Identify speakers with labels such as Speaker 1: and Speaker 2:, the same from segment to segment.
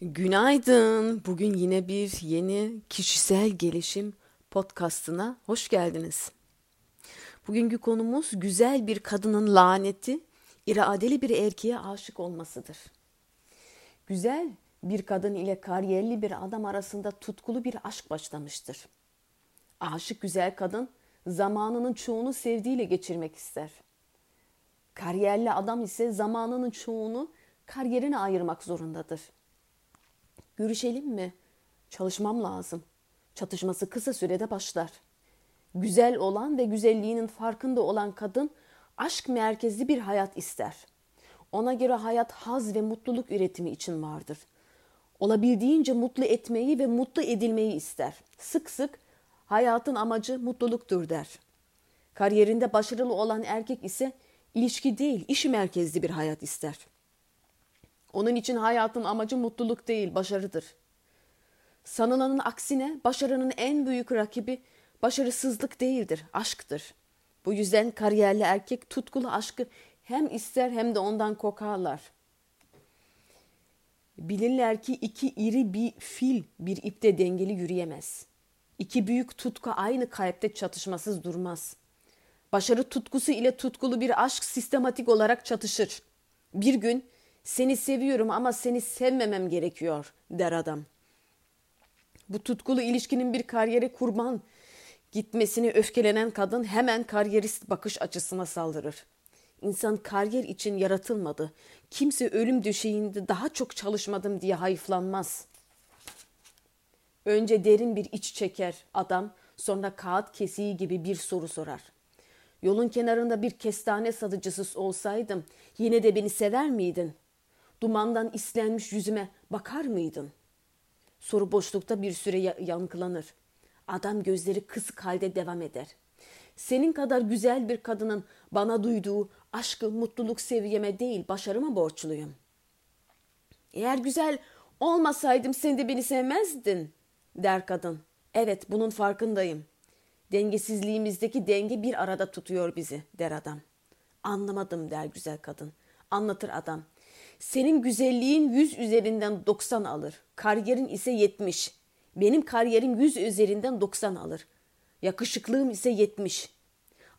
Speaker 1: Günaydın. Bugün yine bir yeni kişisel gelişim podcastına hoş geldiniz. Bugünkü konumuz güzel bir kadının laneti, iradeli bir erkeğe aşık olmasıdır. Güzel bir kadın ile kariyerli bir adam arasında tutkulu bir aşk başlamıştır. Aşık güzel kadın zamanının çoğunu sevdiğiyle geçirmek ister. Kariyerli adam ise zamanının çoğunu kariyerine ayırmak zorundadır. Görüşelim mi? Çalışmam lazım. Çatışması kısa sürede başlar. Güzel olan ve güzelliğinin farkında olan kadın aşk merkezli bir hayat ister. Ona göre hayat haz ve mutluluk üretimi için vardır. Olabildiğince mutlu etmeyi ve mutlu edilmeyi ister. Sık sık hayatın amacı mutluluktur der. Kariyerinde başarılı olan erkek ise ilişki değil, iş merkezli bir hayat ister. Onun için hayatın amacı mutluluk değil, başarıdır. Sanılanın aksine başarının en büyük rakibi başarısızlık değildir, aşktır. Bu yüzden kariyerli erkek tutkulu aşkı hem ister hem de ondan kokarlar. Bilirler ki iki iri bir fil bir ipte dengeli yürüyemez. İki büyük tutku aynı kalpte çatışmasız durmaz. Başarı tutkusu ile tutkulu bir aşk sistematik olarak çatışır. Bir gün seni seviyorum ama seni sevmemem gerekiyor der adam. Bu tutkulu ilişkinin bir kariyere kurban gitmesini öfkelenen kadın hemen kariyerist bakış açısına saldırır. İnsan kariyer için yaratılmadı. Kimse ölüm döşeğinde daha çok çalışmadım diye hayıflanmaz. Önce derin bir iç çeker adam, sonra kağıt kesiği gibi bir soru sorar. Yolun kenarında bir kestane satıcısı olsaydım yine de beni sever miydin? Dumandan islenmiş yüzüme bakar mıydın? Soru boşlukta bir süre yankılanır. Adam gözleri kısık halde devam eder. Senin kadar güzel bir kadının bana duyduğu aşkı, mutluluk seviyeme değil, başarıma borçluyum. Eğer güzel olmasaydım sen de beni sevmezdin, der kadın. Evet, bunun farkındayım. Dengesizliğimizdeki denge bir arada tutuyor bizi, der adam. Anlamadım, der güzel kadın. Anlatır adam. Senin güzelliğin yüz üzerinden 90 alır. Kariyerin ise 70. Benim kariyerim yüz üzerinden 90 alır. Yakışıklığım ise 70.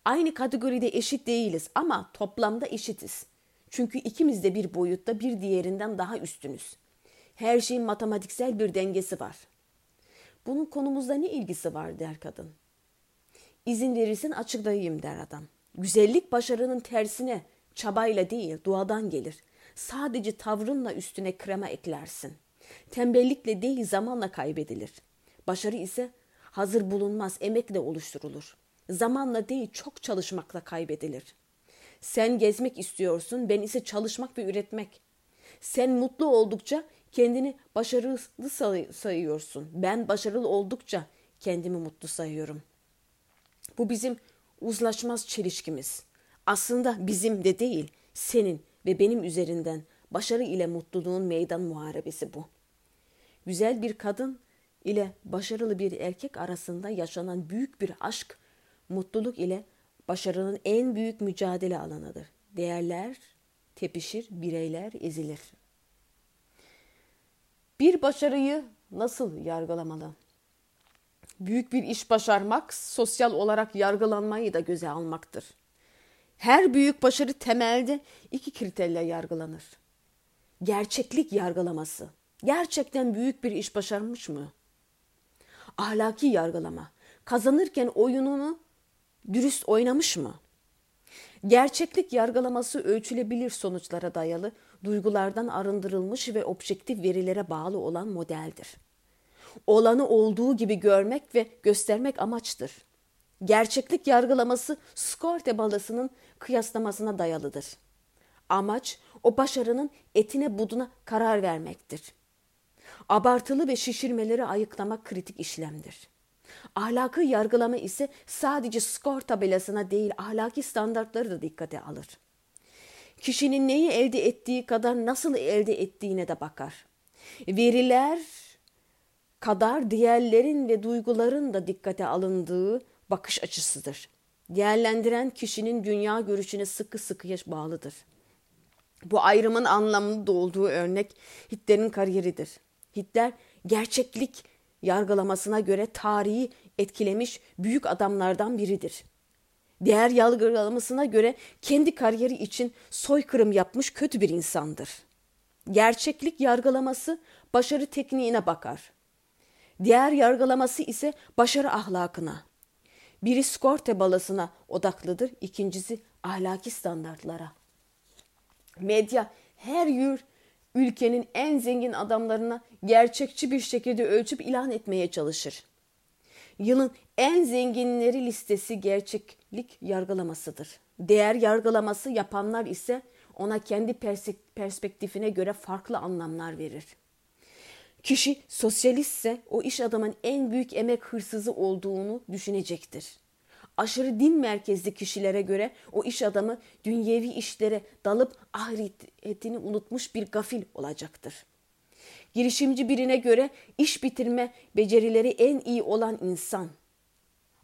Speaker 1: Aynı kategoride eşit değiliz ama toplamda eşitiz. Çünkü ikimiz de bir boyutta bir diğerinden daha üstünüz. Her şeyin matematiksel bir dengesi var. Bunun konumuzda ne ilgisi var der kadın. İzin verirsin açıklayayım der adam. Güzellik başarının tersine çabayla değil duadan gelir. Sadece tavrınla üstüne krema eklersin. Tembellikle değil zamanla kaybedilir. Başarı ise hazır bulunmaz emekle oluşturulur. Zamanla değil çok çalışmakla kaybedilir. Sen gezmek istiyorsun, ben ise çalışmak ve üretmek. Sen mutlu oldukça kendini başarılı sayıyorsun. Ben başarılı oldukça kendimi mutlu sayıyorum. Bu bizim uzlaşmaz çelişkimiz. Aslında bizim de değil, senin ve benim üzerinden başarı ile mutluluğun meydan muharebesi bu. Güzel bir kadın ile başarılı bir erkek arasında yaşanan büyük bir aşk, mutluluk ile başarının en büyük mücadele alanıdır. Değerler tepişir, bireyler ezilir. Bir başarıyı nasıl yargılamalı? Büyük bir iş başarmak, sosyal olarak yargılanmayı da göze almaktır. Her büyük başarı temelde iki kriterle yargılanır. Gerçeklik yargılaması. Gerçekten büyük bir iş başarmış mı? Ahlaki yargılama. Kazanırken oyununu dürüst oynamış mı? Gerçeklik yargılaması ölçülebilir sonuçlara dayalı, duygulardan arındırılmış ve objektif verilere bağlı olan modeldir. Olanı olduğu gibi görmek ve göstermek amaçtır. Gerçeklik yargılaması skor tabelasının kıyaslamasına dayalıdır. Amaç o başarının etine buduna karar vermektir. Abartılı ve şişirmeleri ayıklamak kritik işlemdir. Ahlakı yargılama ise sadece skor tabelasına değil ahlaki standartları da dikkate alır. Kişinin neyi elde ettiği kadar nasıl elde ettiğine de bakar. Veriler kadar diğerlerin ve duyguların da dikkate alındığı bakış açısıdır. Değerlendiren kişinin dünya görüşüne sıkı sıkıya bağlıdır. Bu ayrımın anlamlı olduğu örnek Hitler'in kariyeridir. Hitler gerçeklik yargılamasına göre tarihi etkilemiş büyük adamlardan biridir. Değer yargılamasına göre kendi kariyeri için soykırım yapmış kötü bir insandır. Gerçeklik yargılaması başarı tekniğine bakar. Diğer yargılaması ise başarı ahlakına. Biri skor tebalasına odaklıdır, ikincisi ahlaki standartlara. Medya her yür ülkenin en zengin adamlarına gerçekçi bir şekilde ölçüp ilan etmeye çalışır. Yılın en zenginleri listesi gerçeklik yargılamasıdır. Değer yargılaması yapanlar ise ona kendi perspektifine göre farklı anlamlar verir. Kişi sosyalistse o iş adamın en büyük emek hırsızı olduğunu düşünecektir. Aşırı din merkezli kişilere göre o iş adamı dünyevi işlere dalıp ahiretini unutmuş bir gafil olacaktır. Girişimci birine göre iş bitirme becerileri en iyi olan insan.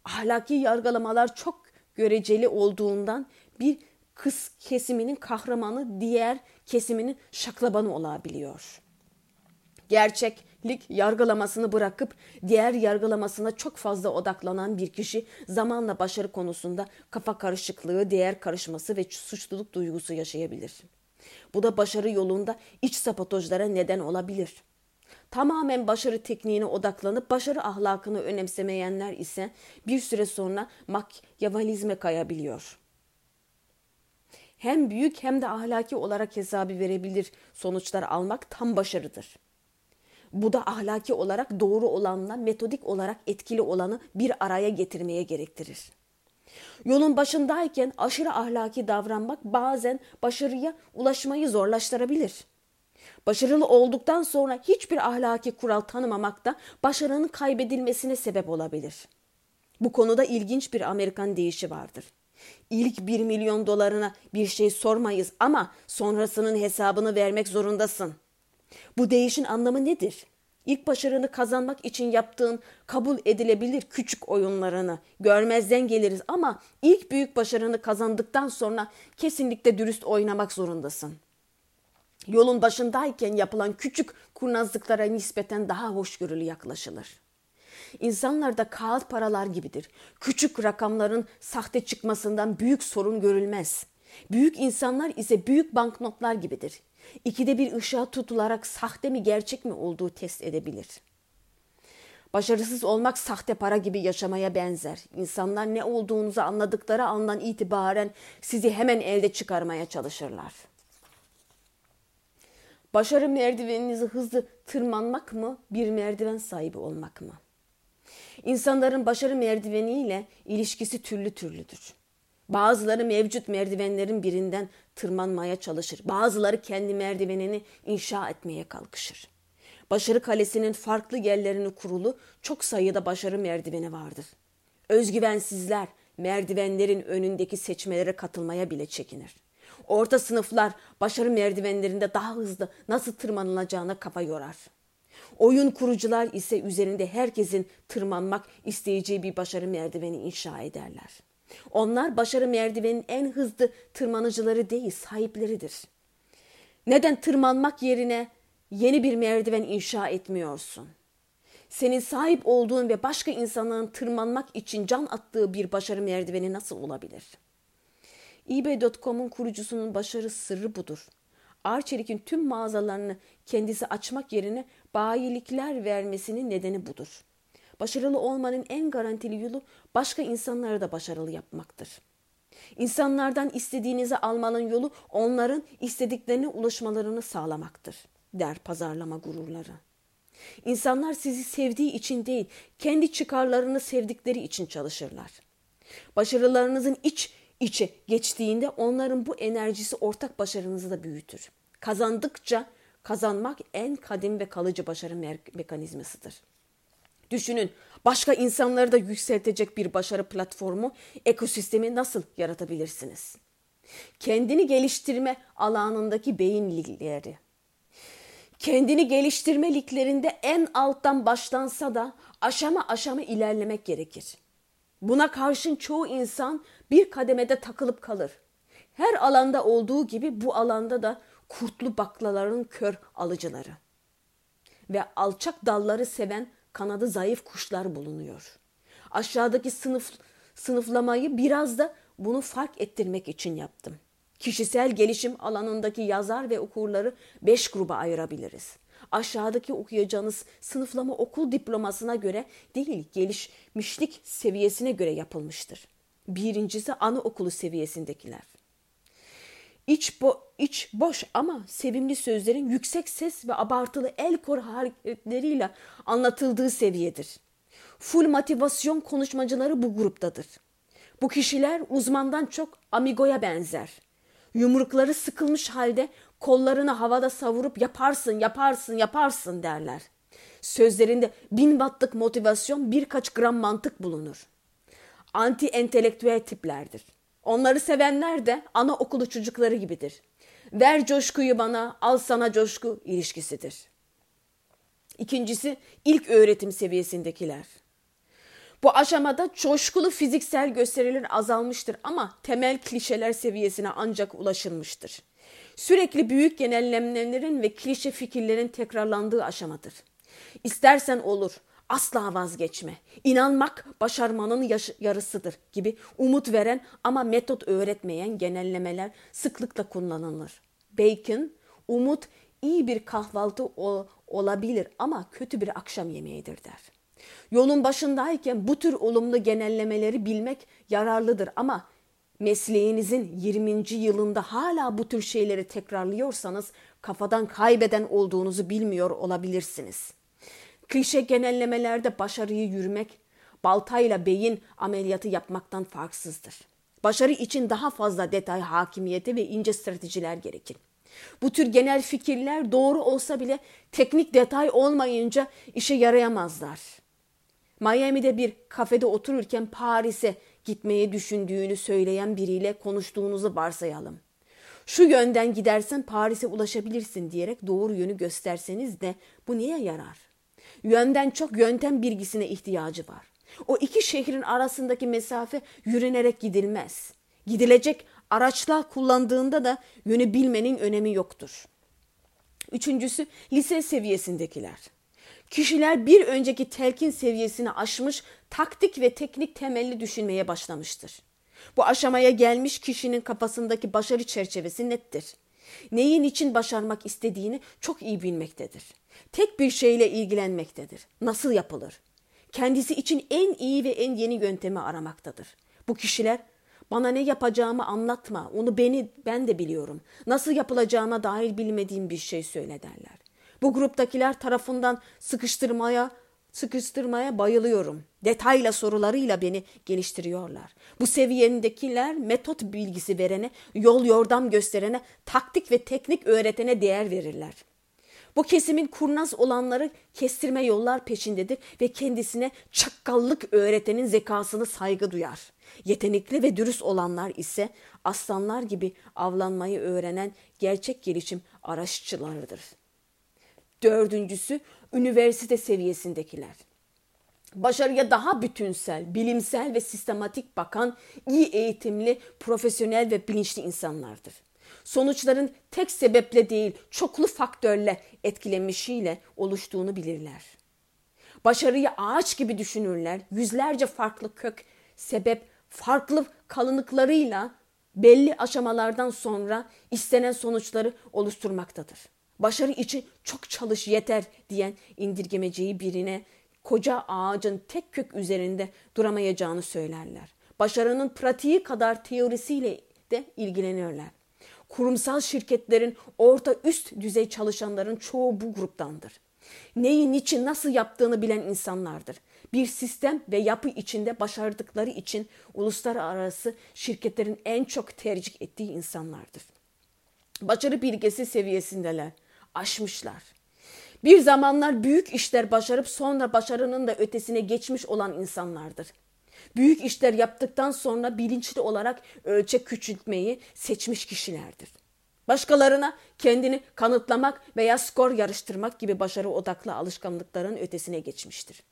Speaker 1: Ahlaki yargılamalar çok göreceli olduğundan bir kız kesiminin kahramanı diğer kesiminin şaklabanı olabiliyor. Gerçeklik yargılamasını bırakıp diğer yargılamasına çok fazla odaklanan bir kişi zamanla başarı konusunda kafa karışıklığı, değer karışması ve suçluluk duygusu yaşayabilir. Bu da başarı yolunda iç sabotajlara neden olabilir. Tamamen başarı tekniğine odaklanıp başarı ahlakını önemsemeyenler ise bir süre sonra makyavalizme kayabiliyor. Hem büyük hem de ahlaki olarak hesabı verebilir sonuçlar almak tam başarıdır. Bu da ahlaki olarak doğru olanla metodik olarak etkili olanı bir araya getirmeye gerektirir. Yolun başındayken aşırı ahlaki davranmak bazen başarıya ulaşmayı zorlaştırabilir. Başarılı olduktan sonra hiçbir ahlaki kural tanımamak da başarının kaybedilmesine sebep olabilir. Bu konuda ilginç bir Amerikan deyişi vardır. İlk bir milyon dolarına bir şey sormayız ama sonrasının hesabını vermek zorundasın. Bu değişin anlamı nedir? İlk başarını kazanmak için yaptığın kabul edilebilir küçük oyunlarını görmezden geliriz ama ilk büyük başarını kazandıktan sonra kesinlikle dürüst oynamak zorundasın. Yolun başındayken yapılan küçük kurnazlıklara nispeten daha hoşgörülü yaklaşılır. İnsanlar da kağıt paralar gibidir. Küçük rakamların sahte çıkmasından büyük sorun görülmez. Büyük insanlar ise büyük banknotlar gibidir. İkide bir ışığa tutularak sahte mi gerçek mi olduğu test edebilir. Başarısız olmak sahte para gibi yaşamaya benzer. İnsanlar ne olduğunuzu anladıkları andan itibaren sizi hemen elde çıkarmaya çalışırlar. Başarı merdiveninizi hızlı tırmanmak mı, bir merdiven sahibi olmak mı? İnsanların başarı merdiveniyle ilişkisi türlü türlüdür. Bazıları mevcut merdivenlerin birinden tırmanmaya çalışır. Bazıları kendi merdivenini inşa etmeye kalkışır. Başarı kalesinin farklı yerlerini kurulu çok sayıda başarı merdiveni vardır. Özgüvensizler merdivenlerin önündeki seçmelere katılmaya bile çekinir. Orta sınıflar başarı merdivenlerinde daha hızlı nasıl tırmanılacağına kafa yorar. Oyun kurucular ise üzerinde herkesin tırmanmak isteyeceği bir başarı merdiveni inşa ederler. Onlar başarı merdivenin en hızlı tırmanıcıları değil, sahipleridir. Neden tırmanmak yerine yeni bir merdiven inşa etmiyorsun? Senin sahip olduğun ve başka insanların tırmanmak için can attığı bir başarı merdiveni nasıl olabilir? eBay.com'un kurucusunun başarı sırrı budur. Arçelik'in tüm mağazalarını kendisi açmak yerine bayilikler vermesinin nedeni budur. Başarılı olmanın en garantili yolu başka insanları da başarılı yapmaktır. İnsanlardan istediğinizi almanın yolu onların istediklerine ulaşmalarını sağlamaktır, der pazarlama gururları. İnsanlar sizi sevdiği için değil, kendi çıkarlarını sevdikleri için çalışırlar. Başarılarınızın iç içe geçtiğinde onların bu enerjisi ortak başarınızı da büyütür. Kazandıkça kazanmak en kadim ve kalıcı başarı mekanizmasıdır. Düşünün başka insanları da yükseltecek bir başarı platformu, ekosistemi nasıl yaratabilirsiniz? Kendini geliştirme alanındaki beyin ligleri. Kendini geliştirme liglerinde en alttan başlansa da aşama aşama ilerlemek gerekir. Buna karşın çoğu insan bir kademede takılıp kalır. Her alanda olduğu gibi bu alanda da kurtlu baklaların kör alıcıları. ve alçak dalları seven kanadı zayıf kuşlar bulunuyor. Aşağıdaki sınıf sınıflamayı biraz da bunu fark ettirmek için yaptım. Kişisel gelişim alanındaki yazar ve okurları beş gruba ayırabiliriz. Aşağıdaki okuyacağınız sınıflama okul diplomasına göre değil, gelişmişlik seviyesine göre yapılmıştır. Birincisi anaokulu seviyesindekiler. İç, bo iç boş ama sevimli sözlerin yüksek ses ve abartılı el kor hareketleriyle anlatıldığı seviyedir. Full motivasyon konuşmacıları bu gruptadır. Bu kişiler uzmandan çok amigoya benzer. Yumrukları sıkılmış halde kollarını havada savurup yaparsın, yaparsın, yaparsın derler. Sözlerinde bin wattlık motivasyon birkaç gram mantık bulunur. Anti entelektüel tiplerdir. Onları sevenler de ana okulu çocukları gibidir. Ver coşkuyu bana, al sana coşku ilişkisidir. İkincisi ilk öğretim seviyesindekiler. Bu aşamada coşkulu fiziksel gösteriler azalmıştır ama temel klişeler seviyesine ancak ulaşılmıştır. Sürekli büyük genellemelerin ve klişe fikirlerin tekrarlandığı aşamadır. İstersen olur, asla vazgeçme. İnanmak başarmanın yarısıdır gibi umut veren ama metot öğretmeyen genellemeler sıklıkla kullanılır. Bacon, umut iyi bir kahvaltı ol, olabilir ama kötü bir akşam yemeğidir der. Yolun başındayken bu tür olumlu genellemeleri bilmek yararlıdır ama mesleğinizin 20. yılında hala bu tür şeyleri tekrarlıyorsanız kafadan kaybeden olduğunuzu bilmiyor olabilirsiniz. Klişe genellemelerde başarıyı yürümek, baltayla beyin ameliyatı yapmaktan farksızdır. Başarı için daha fazla detay hakimiyeti ve ince stratejiler gerekir. Bu tür genel fikirler doğru olsa bile teknik detay olmayınca işe yarayamazlar. Miami'de bir kafede otururken Paris'e gitmeyi düşündüğünü söyleyen biriyle konuştuğunuzu varsayalım. Şu yönden gidersen Paris'e ulaşabilirsin diyerek doğru yönü gösterseniz de bu neye yarar? Yönden çok yöntem bilgisine ihtiyacı var. O iki şehrin arasındaki mesafe yürünerek gidilmez. Gidilecek araçlar kullandığında da yönü bilmenin önemi yoktur. Üçüncüsü lise seviyesindekiler. Kişiler bir önceki telkin seviyesini aşmış, taktik ve teknik temelli düşünmeye başlamıştır. Bu aşamaya gelmiş kişinin kafasındaki başarı çerçevesi nettir. Neyin için başarmak istediğini çok iyi bilmektedir. Tek bir şeyle ilgilenmektedir. Nasıl yapılır? Kendisi için en iyi ve en yeni yöntemi aramaktadır. Bu kişiler bana ne yapacağımı anlatma, onu beni ben de biliyorum. Nasıl yapılacağına dair bilmediğim bir şey söyle derler. Bu gruptakiler tarafından sıkıştırmaya sıkıştırmaya bayılıyorum. Detayla sorularıyla beni geliştiriyorlar. Bu seviyendekiler metot bilgisi verene, yol yordam gösterene, taktik ve teknik öğretene değer verirler. Bu kesimin kurnaz olanları kestirme yollar peşindedir ve kendisine çakkallık öğretenin zekasını saygı duyar. Yetenekli ve dürüst olanlar ise aslanlar gibi avlanmayı öğrenen gerçek gelişim araççılarıdır.'' Dördüncüsü üniversite seviyesindekiler. Başarıya daha bütünsel, bilimsel ve sistematik bakan iyi eğitimli, profesyonel ve bilinçli insanlardır. Sonuçların tek sebeple değil, çoklu faktörle etkilenmişiyle oluştuğunu bilirler. Başarıyı ağaç gibi düşünürler. Yüzlerce farklı kök, sebep, farklı kalınlıklarıyla belli aşamalardan sonra istenen sonuçları oluşturmaktadır başarı için çok çalış yeter diyen indirgemeciyi birine koca ağacın tek kök üzerinde duramayacağını söylerler. Başarının pratiği kadar teorisiyle de ilgileniyorlar. Kurumsal şirketlerin orta üst düzey çalışanların çoğu bu gruptandır. Neyi niçin nasıl yaptığını bilen insanlardır. Bir sistem ve yapı içinde başardıkları için uluslararası şirketlerin en çok tercih ettiği insanlardır. Başarı bilgesi seviyesindeler aşmışlar. Bir zamanlar büyük işler başarıp sonra başarının da ötesine geçmiş olan insanlardır. Büyük işler yaptıktan sonra bilinçli olarak ölçek küçültmeyi seçmiş kişilerdir. Başkalarına kendini kanıtlamak veya skor yarıştırmak gibi başarı odaklı alışkanlıkların ötesine geçmiştir.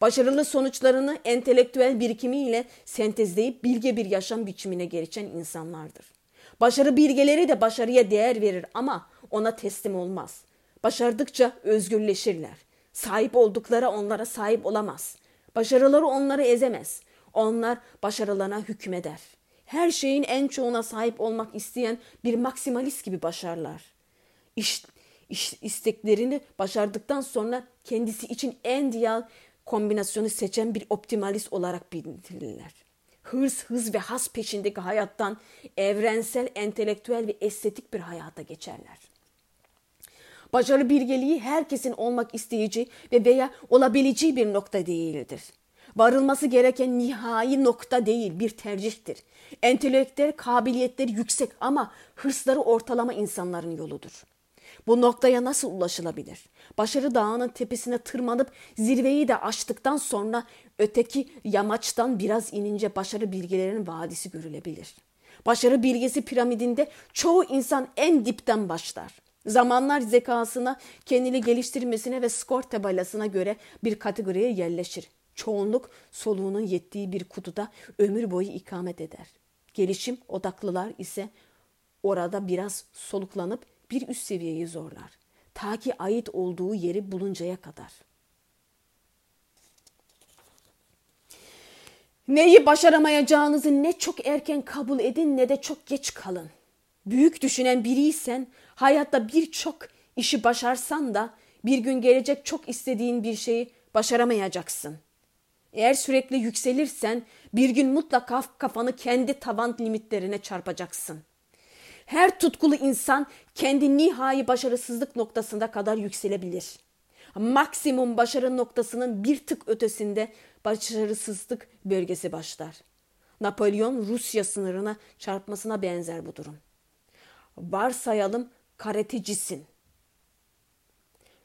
Speaker 1: Başarılı sonuçlarını entelektüel birikimiyle sentezleyip bilge bir yaşam biçimine geçen insanlardır. Başarı bilgeleri de başarıya değer verir ama ona teslim olmaz. Başardıkça özgürleşirler. Sahip oldukları onlara sahip olamaz. Başarıları onları ezemez. Onlar başarılarına hükmeder. Her şeyin en çoğuna sahip olmak isteyen bir maksimalist gibi başarlar. İş, iş, isteklerini başardıktan sonra kendisi için en ideal kombinasyonu seçen bir optimalist olarak bildirilirler. Hırs, hız ve has peşindeki hayattan evrensel, entelektüel ve estetik bir hayata geçerler. Başarı bilgeliği herkesin olmak isteyeceği ve veya olabileceği bir nokta değildir. Varılması gereken nihai nokta değil, bir tercihtir. Entelektüel kabiliyetleri yüksek ama hırsları ortalama insanların yoludur. Bu noktaya nasıl ulaşılabilir? Başarı dağının tepesine tırmanıp zirveyi de aştıktan sonra öteki yamaçtan biraz inince başarı bilgelerinin vadisi görülebilir. Başarı bilgesi piramidinde çoğu insan en dipten başlar. Zamanlar zekasına, kendini geliştirmesine ve skor tabelasına göre bir kategoriye yerleşir. Çoğunluk soluğunun yettiği bir kutuda ömür boyu ikamet eder. Gelişim odaklılar ise orada biraz soluklanıp bir üst seviyeyi zorlar. Ta ki ait olduğu yeri buluncaya kadar. Neyi başaramayacağınızı ne çok erken kabul edin ne de çok geç kalın. Büyük düşünen biriysen hayatta birçok işi başarsan da bir gün gelecek çok istediğin bir şeyi başaramayacaksın. Eğer sürekli yükselirsen bir gün mutlaka kafanı kendi tavan limitlerine çarpacaksın. Her tutkulu insan kendi nihai başarısızlık noktasında kadar yükselebilir. Maksimum başarı noktasının bir tık ötesinde başarısızlık bölgesi başlar. Napolyon Rusya sınırına çarpmasına benzer bu durum. Varsayalım karatecisin.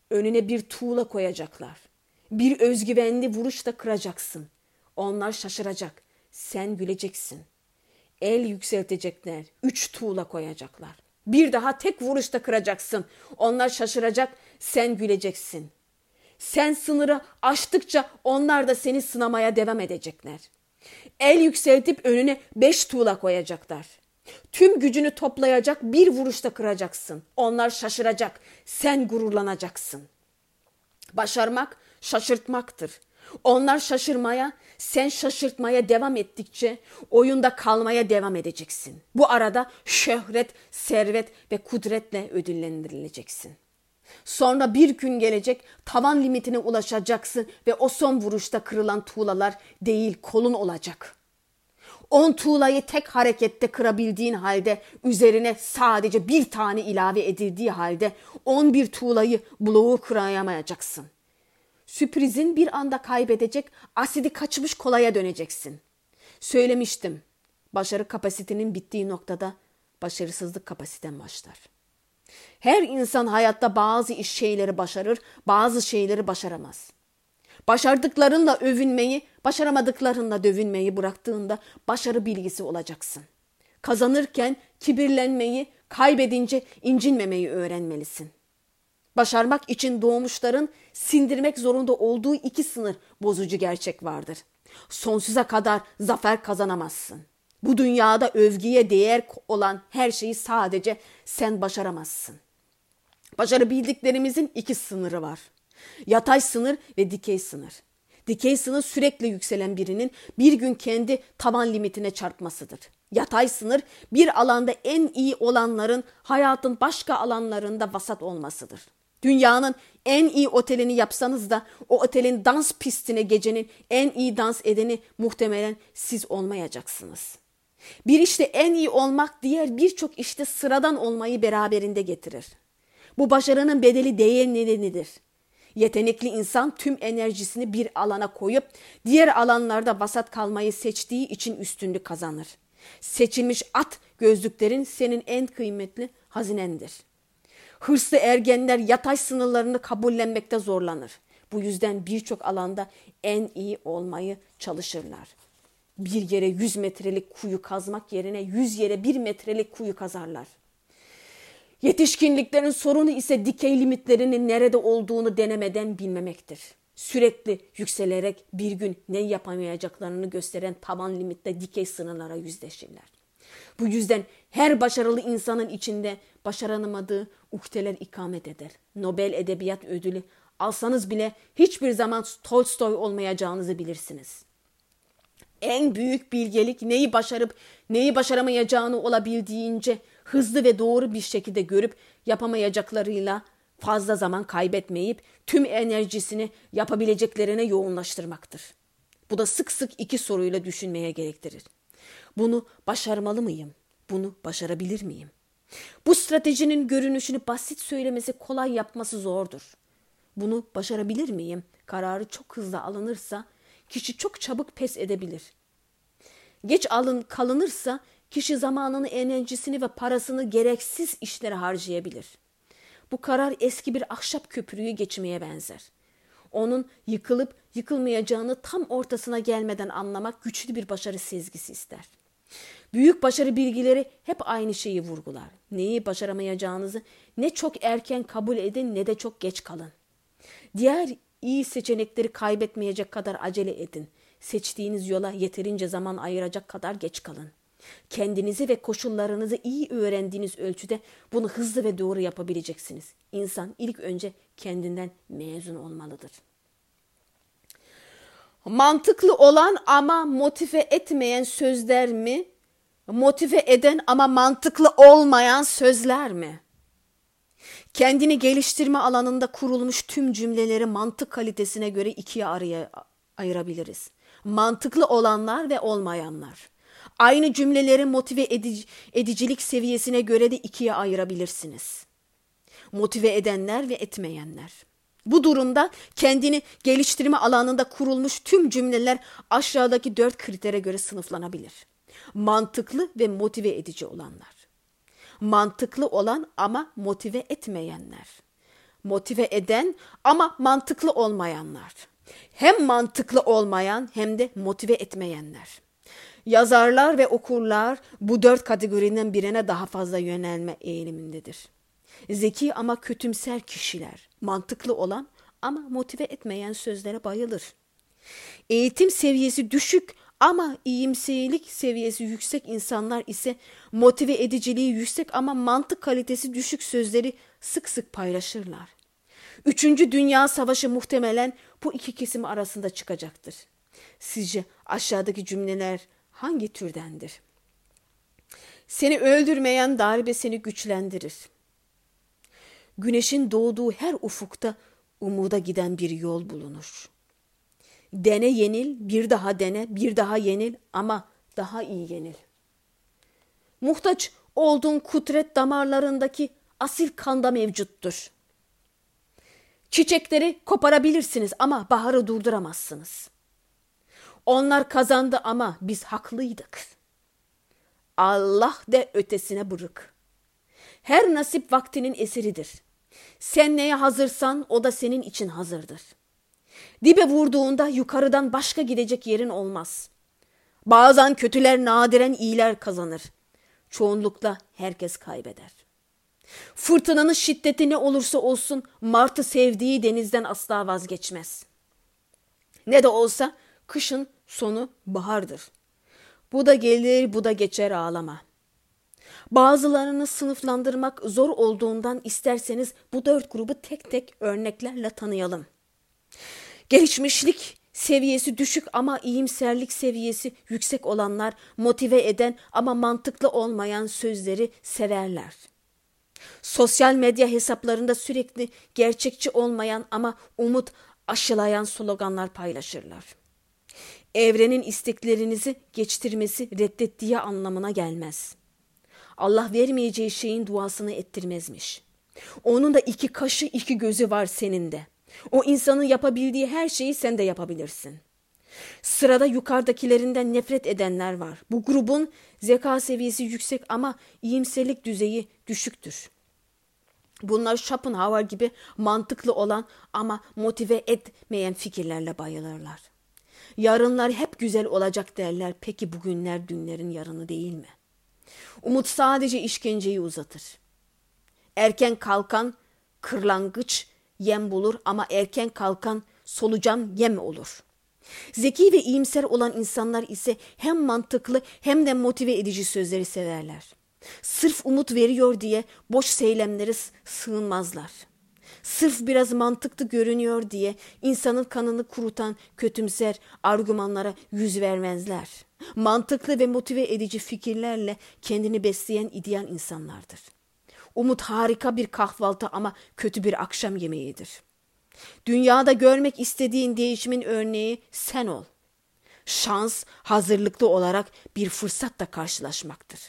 Speaker 1: Önüne bir tuğla koyacaklar. Bir özgüvenli vuruşla kıracaksın. Onlar şaşıracak. Sen güleceksin. El yükseltecekler. Üç tuğla koyacaklar. Bir daha tek vuruşta kıracaksın. Onlar şaşıracak. Sen güleceksin. Sen sınırı aştıkça onlar da seni sınamaya devam edecekler. El yükseltip önüne beş tuğla koyacaklar. Tüm gücünü toplayacak bir vuruşta kıracaksın. Onlar şaşıracak. Sen gururlanacaksın. Başarmak şaşırtmaktır. Onlar şaşırmaya, sen şaşırtmaya devam ettikçe oyunda kalmaya devam edeceksin. Bu arada şöhret, servet ve kudretle ödüllendirileceksin. Sonra bir gün gelecek tavan limitine ulaşacaksın ve o son vuruşta kırılan tuğlalar değil kolun olacak. On tuğlayı tek harekette kırabildiğin halde üzerine sadece bir tane ilave edildiği halde on bir tuğlayı bloğu kırayamayacaksın. Sürprizin bir anda kaybedecek, asidi kaçmış kolaya döneceksin. Söylemiştim. Başarı kapasitenin bittiği noktada başarısızlık kapasiten başlar. Her insan hayatta bazı iş şeyleri başarır, bazı şeyleri başaramaz. Başardıklarınla övünmeyi, başaramadıklarınla dövünmeyi bıraktığında başarı bilgisi olacaksın. Kazanırken kibirlenmeyi, kaybedince incinmemeyi öğrenmelisin. Başarmak için doğmuşların sindirmek zorunda olduğu iki sınır bozucu gerçek vardır. Sonsuza kadar zafer kazanamazsın. Bu dünyada övgüye değer olan her şeyi sadece sen başaramazsın. Başarabildiklerimizin iki sınırı var. Yatay sınır ve dikey sınır. Dikey sınır sürekli yükselen birinin bir gün kendi tavan limitine çarpmasıdır. Yatay sınır bir alanda en iyi olanların hayatın başka alanlarında vasat olmasıdır. Dünyanın en iyi otelini yapsanız da o otelin dans pistine gecenin en iyi dans edeni muhtemelen siz olmayacaksınız. Bir işte en iyi olmak diğer birçok işte sıradan olmayı beraberinde getirir. Bu başarının bedeli değer nedenidir. Yetenekli insan tüm enerjisini bir alana koyup diğer alanlarda vasat kalmayı seçtiği için üstünlük kazanır. Seçilmiş at gözlüklerin senin en kıymetli hazinendir. Hırslı ergenler yatay sınırlarını kabullenmekte zorlanır. Bu yüzden birçok alanda en iyi olmayı çalışırlar. Bir yere 100 metrelik kuyu kazmak yerine 100 yere 1 metrelik kuyu kazarlar. Yetişkinliklerin sorunu ise dikey limitlerinin nerede olduğunu denemeden bilmemektir. Sürekli yükselerek bir gün ne yapamayacaklarını gösteren tavan limitte dikey sınırlara yüzleşirler. Bu yüzden her başarılı insanın içinde başaranamadığı ukteler ikamet eder. Nobel Edebiyat Ödülü alsanız bile hiçbir zaman Tolstoy olmayacağınızı bilirsiniz. En büyük bilgelik neyi başarıp neyi başaramayacağını olabildiğince hızlı ve doğru bir şekilde görüp yapamayacaklarıyla fazla zaman kaybetmeyip tüm enerjisini yapabileceklerine yoğunlaştırmaktır. Bu da sık sık iki soruyla düşünmeye gerektirir. Bunu başarmalı mıyım? Bunu başarabilir miyim? Bu stratejinin görünüşünü basit söylemesi kolay yapması zordur. Bunu başarabilir miyim? Kararı çok hızlı alınırsa kişi çok çabuk pes edebilir. Geç alın kalınırsa kişi zamanını, enerjisini ve parasını gereksiz işlere harcayabilir. Bu karar eski bir ahşap köprüyü geçmeye benzer. Onun yıkılıp yıkılmayacağını tam ortasına gelmeden anlamak güçlü bir başarı sezgisi ister. Büyük başarı bilgileri hep aynı şeyi vurgular. Neyi başaramayacağınızı ne çok erken kabul edin ne de çok geç kalın. Diğer iyi seçenekleri kaybetmeyecek kadar acele edin. Seçtiğiniz yola yeterince zaman ayıracak kadar geç kalın. Kendinizi ve koşullarınızı iyi öğrendiğiniz ölçüde bunu hızlı ve doğru yapabileceksiniz. İnsan ilk önce kendinden mezun olmalıdır. Mantıklı olan ama motive etmeyen sözler mi? Motive eden ama mantıklı olmayan sözler mi? Kendini geliştirme alanında kurulmuş tüm cümleleri mantık kalitesine göre ikiye araya ayırabiliriz. Mantıklı olanlar ve olmayanlar. Aynı cümleleri motive edici, edicilik seviyesine göre de ikiye ayırabilirsiniz. Motive edenler ve etmeyenler. Bu durumda kendini geliştirme alanında kurulmuş tüm cümleler aşağıdaki dört kritere göre sınıflanabilir. Mantıklı ve motive edici olanlar. Mantıklı olan ama motive etmeyenler. Motive eden ama mantıklı olmayanlar. Hem mantıklı olmayan hem de motive etmeyenler. Yazarlar ve okurlar bu dört kategorinin birine daha fazla yönelme eğilimindedir. Zeki ama kötümser kişiler, mantıklı olan ama motive etmeyen sözlere bayılır. Eğitim seviyesi düşük ama iyimserlik seviyesi yüksek insanlar ise motive ediciliği yüksek ama mantık kalitesi düşük sözleri sık sık paylaşırlar. Üçüncü Dünya Savaşı muhtemelen bu iki kesim arasında çıkacaktır. Sizce aşağıdaki cümleler hangi türdendir? Seni öldürmeyen darbe seni güçlendirir. Güneşin doğduğu her ufukta umuda giden bir yol bulunur. Dene yenil, bir daha dene, bir daha yenil ama daha iyi yenil. Muhtaç olduğun kudret damarlarındaki asil kanda mevcuttur. Çiçekleri koparabilirsiniz ama baharı durduramazsınız. Onlar kazandı ama biz haklıydık. Allah de ötesine bırık. Her nasip vaktinin eseridir. Sen neye hazırsan o da senin için hazırdır. Dibe vurduğunda yukarıdan başka gidecek yerin olmaz. Bazen kötüler nadiren iyiler kazanır. Çoğunlukla herkes kaybeder. Fırtınanın şiddeti ne olursa olsun martı sevdiği denizden asla vazgeçmez. Ne de olsa kışın sonu bahardır. Bu da gelir bu da geçer ağlama. Bazılarını sınıflandırmak zor olduğundan isterseniz bu dört grubu tek tek örneklerle tanıyalım. Gelişmişlik seviyesi düşük ama iyimserlik seviyesi yüksek olanlar motive eden ama mantıklı olmayan sözleri severler. Sosyal medya hesaplarında sürekli gerçekçi olmayan ama umut aşılayan sloganlar paylaşırlar. Evrenin isteklerinizi geçtirmesi reddettiği anlamına gelmez. Allah vermeyeceği şeyin duasını ettirmezmiş. Onun da iki kaşı iki gözü var senin de. O insanın yapabildiği her şeyi sen de yapabilirsin. Sırada yukarıdakilerinden nefret edenler var. Bu grubun zeka seviyesi yüksek ama iyimserlik düzeyi düşüktür. Bunlar Schopenhauer gibi mantıklı olan ama motive etmeyen fikirlerle bayılırlar. Yarınlar hep güzel olacak derler. Peki bugünler dünlerin yarını değil mi? Umut sadece işkenceyi uzatır. Erken kalkan kırlangıç yem bulur ama erken kalkan solucan yem olur. Zeki ve iyimser olan insanlar ise hem mantıklı hem de motive edici sözleri severler. Sırf umut veriyor diye boş seylemlere sığınmazlar. Sırf biraz mantıklı görünüyor diye insanın kanını kurutan kötümser argümanlara yüz vermezler. Mantıklı ve motive edici fikirlerle kendini besleyen ideal insanlardır. Umut harika bir kahvaltı ama kötü bir akşam yemeğidir. Dünyada görmek istediğin değişimin örneği sen ol. Şans hazırlıklı olarak bir fırsatla karşılaşmaktır.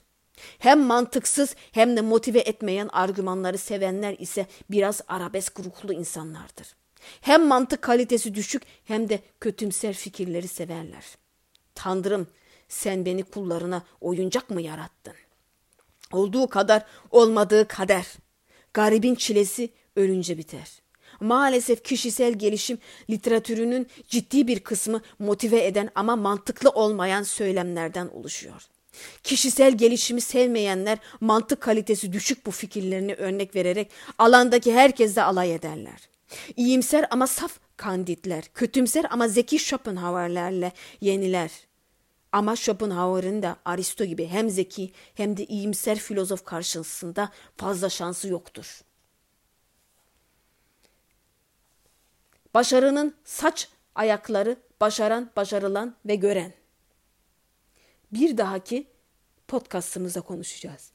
Speaker 1: Hem mantıksız hem de motive etmeyen argümanları sevenler ise biraz arabesk ruhlu insanlardır. Hem mantık kalitesi düşük hem de kötümser fikirleri severler. Tanrım sen beni kullarına oyuncak mı yarattın? Olduğu kadar olmadığı kader. Garibin çilesi ölünce biter. Maalesef kişisel gelişim literatürünün ciddi bir kısmı motive eden ama mantıklı olmayan söylemlerden oluşuyor. Kişisel gelişimi sevmeyenler mantık kalitesi düşük bu fikirlerini örnek vererek alandaki herkesle alay ederler. İyimser ama saf kanditler, kötümser ama zeki Schopenhauer'lerle yeniler. Ama Schopenhauer'ın da Aristo gibi hem zeki hem de iyimser filozof karşısında fazla şansı yoktur. Başarının saç ayakları başaran, başarılan ve gören. Bir dahaki podcastımızda konuşacağız.